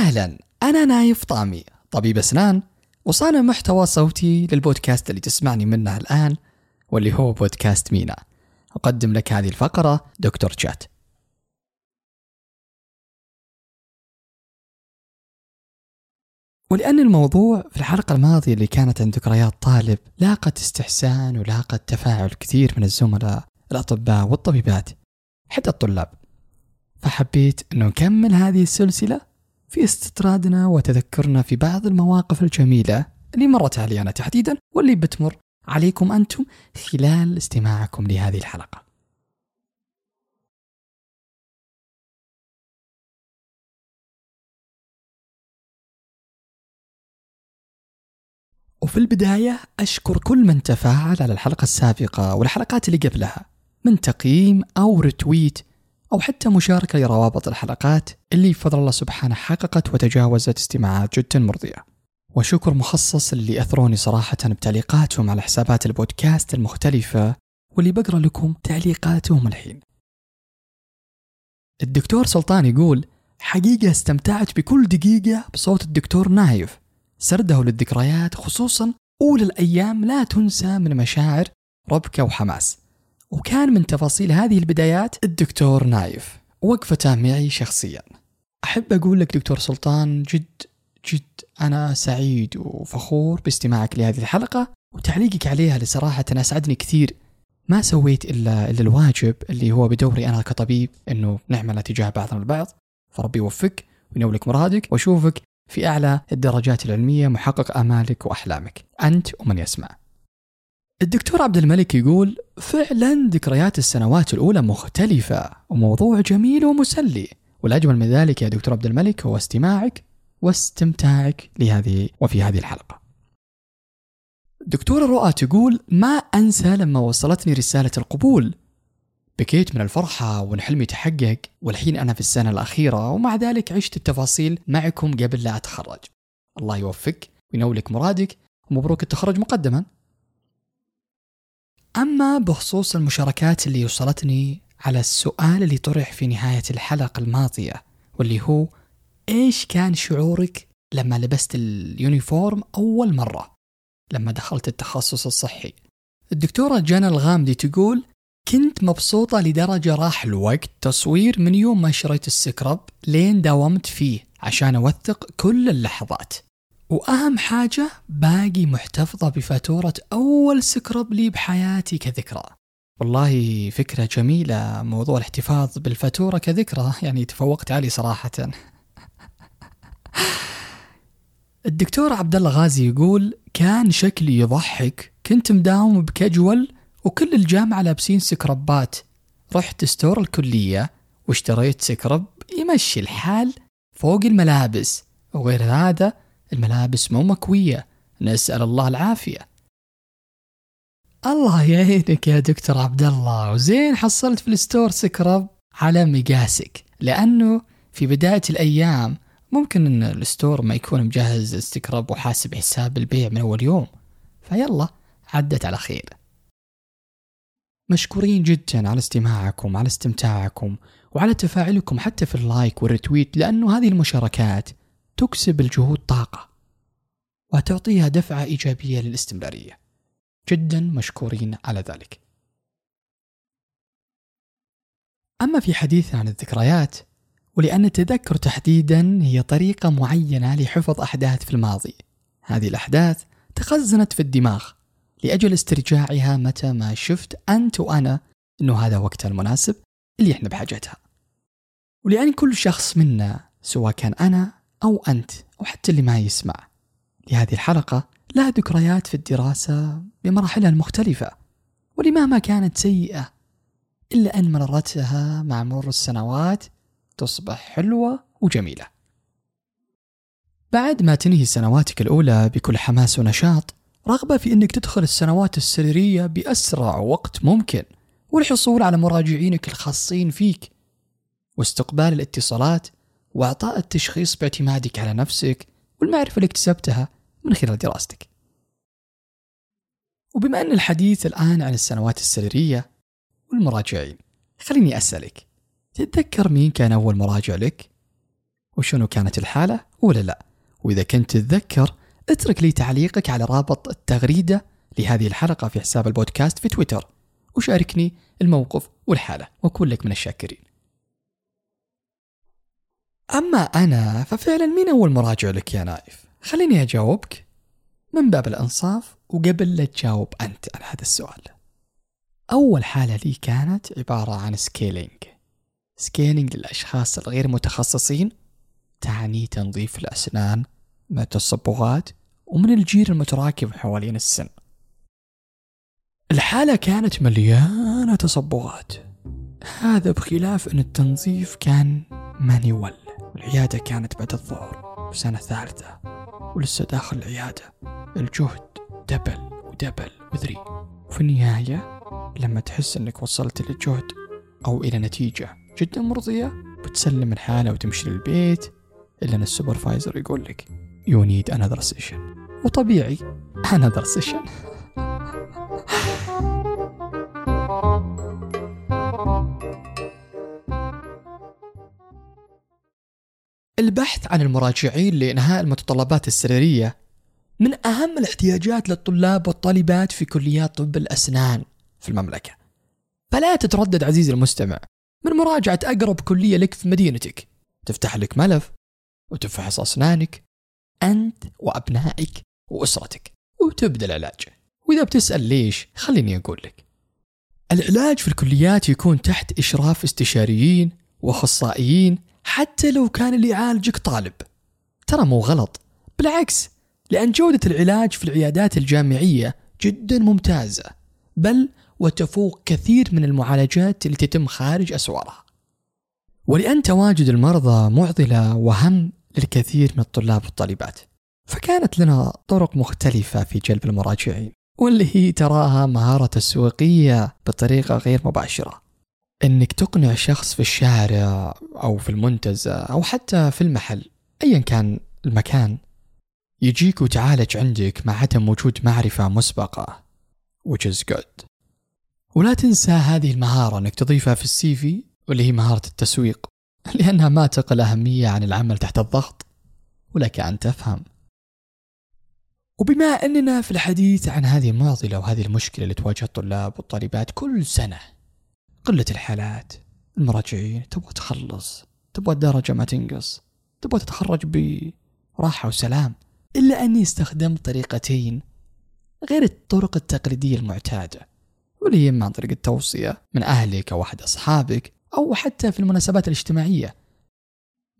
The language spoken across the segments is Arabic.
أهلا أنا نايف طامي طبيب أسنان وصانع محتوى صوتي للبودكاست اللي تسمعني منه الآن واللي هو بودكاست مينا. أقدم لك هذه الفقرة دكتور شات ولأن الموضوع في الحلقة الماضية اللي كانت عن ذكريات طالب لاقت استحسان ولاقت تفاعل كثير من الزملاء الأطباء والطبيبات حتى الطلاب. فحبيت أنه نكمل هذه السلسلة في استطرادنا وتذكرنا في بعض المواقف الجميلة اللي مرت علي أنا تحديدا واللي بتمر عليكم أنتم خلال استماعكم لهذه الحلقة. وفي البداية أشكر كل من تفاعل على الحلقة السابقة والحلقات اللي قبلها من تقييم أو رتويت أو حتى مشاركة لروابط الحلقات اللي بفضل الله سبحانه حققت وتجاوزت استماعات جدا مرضية. وشكر مخصص اللي أثروني صراحة بتعليقاتهم على حسابات البودكاست المختلفة واللي بقرأ لكم تعليقاتهم الحين. الدكتور سلطان يقول حقيقة استمتعت بكل دقيقة بصوت الدكتور نايف. سرده للذكريات خصوصا أولى الأيام لا تنسى من مشاعر ربكة وحماس. وكان من تفاصيل هذه البدايات الدكتور نايف وقفته معي شخصيا. أحب أقول لك دكتور سلطان جد جد أنا سعيد وفخور باستماعك لهذه الحلقة وتعليقك عليها لصراحة أسعدني كثير. ما سويت إلا, إلا الواجب اللي هو بدوري أنا كطبيب أنه نعمل تجاه بعضنا البعض. فربي يوفقك وينولك مرادك وأشوفك في أعلى الدرجات العلمية محقق آمالك وأحلامك. أنت ومن يسمع. الدكتور عبد الملك يقول فعلا ذكريات السنوات الأولى مختلفة وموضوع جميل ومسلي. والأجمل من ذلك يا دكتور عبد الملك هو استماعك واستمتاعك لهذه وفي هذه الحلقة. دكتورة رؤى تقول ما أنسى لما وصلتني رسالة القبول؟ بكيت من الفرحة وأن حلمي تحقق والحين أنا في السنة الأخيرة ومع ذلك عشت التفاصيل معكم قبل لا أتخرج. الله يوفقك وينولك مرادك ومبروك التخرج مقدما. أما بخصوص المشاركات اللي وصلتني على السؤال اللي طرح في نهاية الحلقة الماضية واللي هو إيش كان شعورك لما لبست اليونيفورم أول مرة؟ لما دخلت التخصص الصحي. الدكتورة جانا الغامدي تقول كنت مبسوطة لدرجة راح الوقت تصوير من يوم ما شريت السكرب لين داومت فيه عشان أوثق كل اللحظات. وأهم حاجة باقي محتفظة بفاتورة أول سكرب لي بحياتي كذكرى. والله فكرة جميلة موضوع الاحتفاظ بالفاتورة كذكرى. يعني تفوقت علي صراحة. الدكتور عبد الله غازي يقول كان شكلي يضحك كنت مداوم بكجول وكل الجامعة لابسين سكربات. رحت store الكلية واشتريت scrub يمشي الحال فوق الملابس وغير هذا الملابس مو مكوية. نسأل الله العافية. الله يعينك يا دكتور عبد الله وزين حصلت في ال store scrub على مقاسك. لأنه في بداية الأيام ممكن إن ال store ما يكون مجهز scrub وحاسب حساب البيع من أول يوم. فيلا عدت على خير. مشكورين جدا على استماعكم على استمتاعكم وعلى تفاعلكم حتى في ال like وال retweet لأنه هذه المشاركات تكسب الجهود طاقة وتعطيها دفعة إيجابية للاستمرارية. جدا مشكورين على ذلك. أما في حديثنا عن الذكريات ولأن التذكر تحديدا هي طريقة معينة لحفظ أحداث في الماضي. هذه الأحداث تخزنت في الدماغ لأجل استرجاعها متى ما شفت أنت وأنا أنه هذا وقتها المناسب اللي إحنا بحاجتها. ولأن كل شخص منا سواء كان أنا أو أنت أو حتى اللي ما يسمع. لهذه الحلقة لها ذكريات في الدراسة بمراحلها المختلفة ولمهما كانت سيئة إلا أن مررتها مع مرور السنوات تصبح حلوة وجميلة. بعد ما تنهي سنواتك الأولى بكل حماس ونشاط رغبة في أنك تدخل السنوات السريرية بأسرع وقت ممكن والحصول على مراجعينك الخاصين فيك. واستقبال الاتصالات وإعطاء التشخيص باعتمادك على نفسك والمعرفة اللي اكتسبتها من خلال دراستك. وبما أن الحديث الآن عن السنوات السريرية والمراجعين خليني أسألك تتذكر مين كان أول مراجع لك؟ وشنو كانت الحالة ولا لا؟ وإذا كنت تتذكر اترك لي تعليقك على رابط التغريدة لهذه الحلقة في حساب البودكاست في تويتر وشاركني الموقف والحالة وأكون لك من الشاكرين. أما أنا ففعلا مين أول مراجع لك يا نايف؟ خليني أجاوبك. من باب الإنصاف وقبل لا تجاوب أنت على هذا السؤال. أول حالة لي كانت عبارة عن scaling scaling للأشخاص الغير متخصصين تعني تنظيف الأسنان من التصبغات ومن الجير المتراكم حوالين السن. الحالة كانت مليانة تصبغات. هذا بخلاف أن التنظيف كان manual العيادة كانت بعد الظهر في سنة ثالثة ولسه داخل العيادة. الجهد double و double و three. وفي النهاية لما تحس أنك وصلت للجهد أو إلى نتيجة جدا مرضية بتسلم الحالة وتمشي للبيت إلا أن ال supervisor يقول لك you need another session. وطبيعي another session. البحث عن المراجعين لإنهاء المتطلبات السريرية من أهم الاحتياجات للطلاب والطالبات في كليات طب الأسنان في المملكة. فلا تتردد عزيزي المستمع من مراجعة أقرب كلية لك في مدينتك. تفتح لك ملف وتفحص أسنانك أنت وأبنائك وأسرتك وتبدأ العلاج. وإذا بتسأل ليش خليني أقول لك. العلاج في الكليات يكون تحت إشراف استشاريين وأخصائيين حتى لو كان اللي يعالجك طالب. ترى مو غلط. بالعكس لأن جودة العلاج في العيادات الجامعية جدا ممتازة. بل وتفوق كثير من المعالجات اللي تتم خارج أسوارها. ولأن تواجد المرضى معضلة وهم للكثير من الطلاب والطالبات. فكانت لنا طرق مختلفة في جلب المراجعين واللي هي تراها مهارة تسويقية بطريقة غير مباشرة. إنك تقنع شخص في الشارع أو في المنتزه أو حتى في المحل ايا كان المكان يجيك وتعالج عندك مع عدم وجود معرفة مسبقة which is good. ولا تنسى هذه المهارة إنك تضيفها في السي في واللي هي مهارة التسويق لأنها ما تقل أهمية عن العمل تحت الضغط ولك أن تفهم. وبما أننا في الحديث عن هذه المعضلة وهذه المشكلة اللي تواجه الطلاب والطالبات كل سنة قلة الحالات المراجعين تبغى تخلص تبغى الدرجة ما تنقص تبغى تتخرج براحة وسلام إلا أني استخدمت طريقتين غير الطرق التقليدية المعتادة واللي هي إما عن طريق التوصية من أهلك أو أحد أصحابك أو حتى في المناسبات الاجتماعية.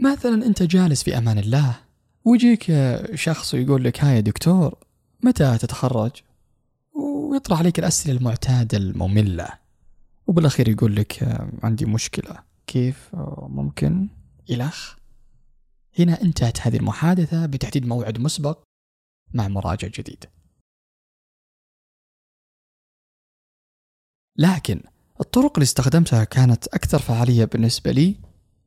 مثلا أنت جالس في أمان الله ويجيك شخص ويقول لك هاي يا دكتور متى تتخرج؟ ويطرح عليك الأسئلة المعتادة المملة. وبالأخير يقول لك عندي مشكلة. كيف؟ ممكن؟ إلخ. هنا انتهت هذه المحادثة بتحديد موعد مسبق مع مراجع جديد. لكن الطرق اللي استخدمتها كانت أكثر فعالية بالنسبة لي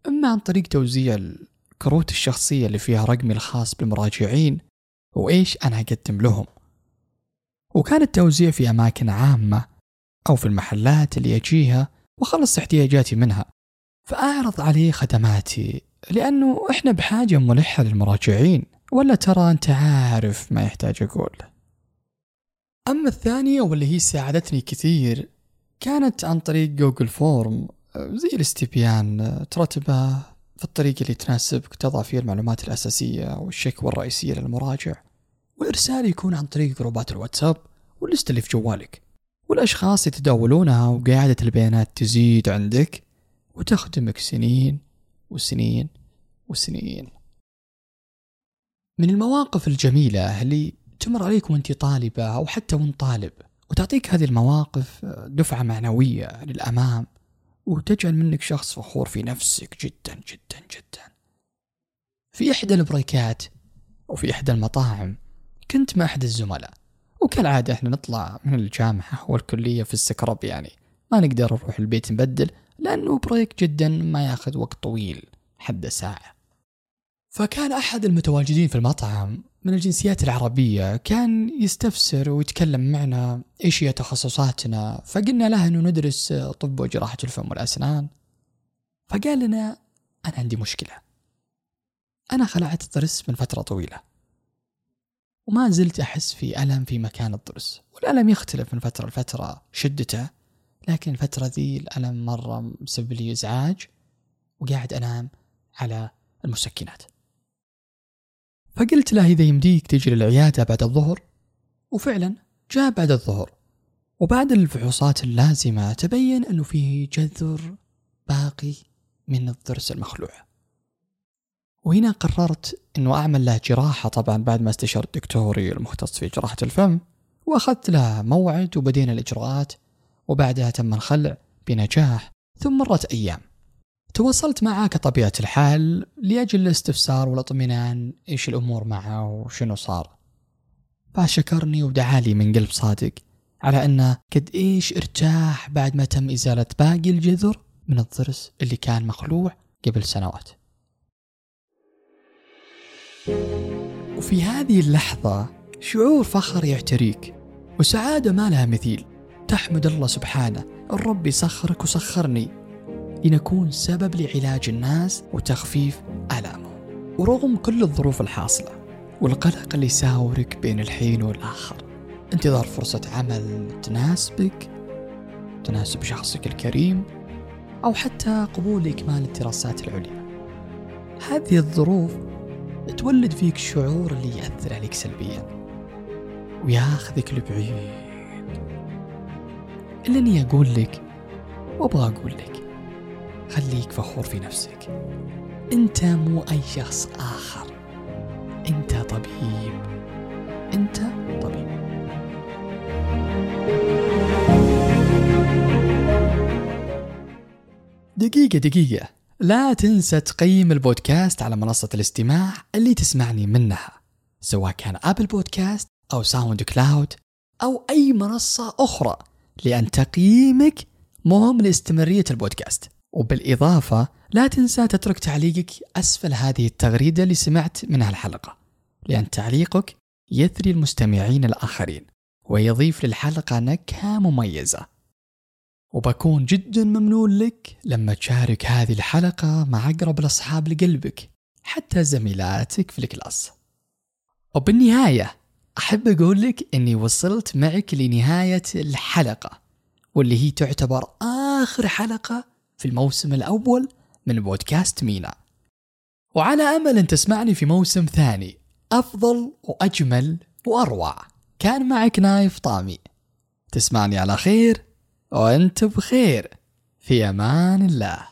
إما عن طريق توزيع الكروت الشخصية اللي فيها رقمي الخاص بالمراجعين وإيش أنا أقدم لهم. وكان التوزيع في أماكن عامة أو في المحلات اللي أجيها وخلص احتياجاتي منها. فأعرض عليه خدماتي لأنه إحنا بحاجة ملحة للمراجعين. ولا ترى أنت عارف ما يحتاج أقول. أما الثانية واللي هي ساعدتني كثير كانت عن طريق جوجل فورم زي الاستبيان ترتبه في الطريقة اللي تناسبك تضع فيها المعلومات الأساسية والشكوى الرئيسية للمراجع والإرسال يكون عن طريق جروبات الواتساب والليست اللي في جوالك. والأشخاص يتداولونها وقاعدة البيانات تزيد عندك وتخدمك سنين وسنين وسنين. من المواقف الجميلة اللي تمر عليك وانت طالبة أو حتى وانت طالب وتعطيك هذه المواقف دفعة معنوية للأمام وتجعل منك شخص فخور في نفسك جدا جدا جدا. في إحدى ال break ات وفي إحدى المطاعم كنت مع أحد الزملاء. وكالعادة إحنا نطلع من الجامعة والكلية في ال scrub يعني. ما نقدر نروح البيت نبدل لأنه break جدا ما ياخذ وقت طويل حد ساعة. فكان أحد المتواجدين في المطعم من الجنسيات العربية كان يستفسر ويتكلم معنا إيش هي تخصصاتنا. فقلنا له أنه ندرس طب وجراحة الفم والأسنان. فقال لنا أنا عندي مشكلة. أنا خلعت الضرس من فترة طويلة. وما زلت أحس في ألم في مكان الضرس والألم يختلف من فترة لفترة شدته لكن الفترة ذي الألم مرة مسبب لي إزعاج وقاعد أنام على المسكنات. فقلت له إذا يمديك تجي للعيادة بعد الظهر وفعلا جاء بعد الظهر. وبعد الفحوصات اللازمة تبين أنه فيه جذر باقي من الضرس المخلوع. وهنا قررت أنه أعمل له جراحة طبعا بعد ما استشرت دكتوري المختص في جراحة الفم وأخذت له موعد وبدينا الإجراءات وبعدها تم الخلع بنجاح ثم مرت أيام. تواصلت معه كطبيعة الحال لأجل الاستفسار والاطمئنان إيش الأمور معه وشنو صار. فشكرني ودعالي من قلب صادق على أنه قد إيش ارتاح بعد ما تم إزالة باقي الجذر من الضرس اللي كان مخلوع قبل سنوات. وفي هذه اللحظة شعور فخر يعتريك وسعادة ما لها مثيل. تحمد الله سبحانه الرب يسخرك وسخرني. لنكون سبب لعلاج الناس وتخفيف آلامهم. ورغم كل الظروف الحاصلة والقلق اللي يساورك بين الحين والآخر انتظار فرصة عمل تناسبك تناسب شخصك الكريم أو حتى قبول إكمال الدراسات العليا. هذه الظروف تولد فيك شعور اللي يأثر عليك سلبيا وياخذك لبعيد. إلا أني أقول لك وأبغى أقول لك خليك فخور في نفسك. أنت مو أي شخص آخر. أنت طبيب. أنت طبيب. دقيقة دقيقة. لا تنسى تقيم البودكاست على منصة الاستماع اللي تسمعني منها سواء كان Apple Podcast أو SoundCloud أو أي منصة أخرى لأن تقييمك مهم لاستمرارية البودكاست. وبالإضافة لا تنسى تترك تعليقك أسفل هذه التغريدة اللي سمعت منها الحلقة لأن تعليقك يثري المستمعين الآخرين ويضيف للحلقة نكهة مميزة. وبكون جدا ممنون لك لما تشارك هذه الحلقة مع أقرب الأصحاب لقلبك حتى زميلاتك في الكلاس. وبالنهاية أحب أقول لك أني وصلت معك لنهاية الحلقة واللي هي تعتبر آخر حلقة في الموسم الأول من بودكاست مينا. وعلى أمل أن تسمعني في موسم ثاني أفضل وأجمل وأروع. كان معك نايف طامي. تسمعني على خير. وأنت بخير. في أمان الله.